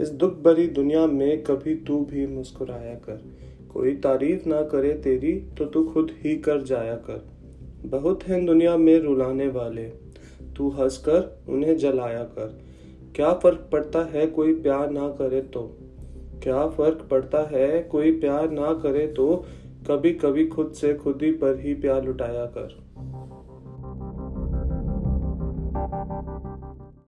इस दुख भरी दुनिया में कभी तू भी मुस्कुराया कर। कोई तारीफ़ ना करे तेरी तो तू खुद ही कर जाया कर। बहुत हैं दुनिया में रुलाने वाले। तू हंस कर उन्हें जलाया कर। क्या फ़र्क पड़ता है कोई प्यार ना करे तो? क्या फ़र्क पड़ता है कोई प्यार ना करे तो? कभी कभी खुद से खुद ही पर ही प्यार लुटाया कर।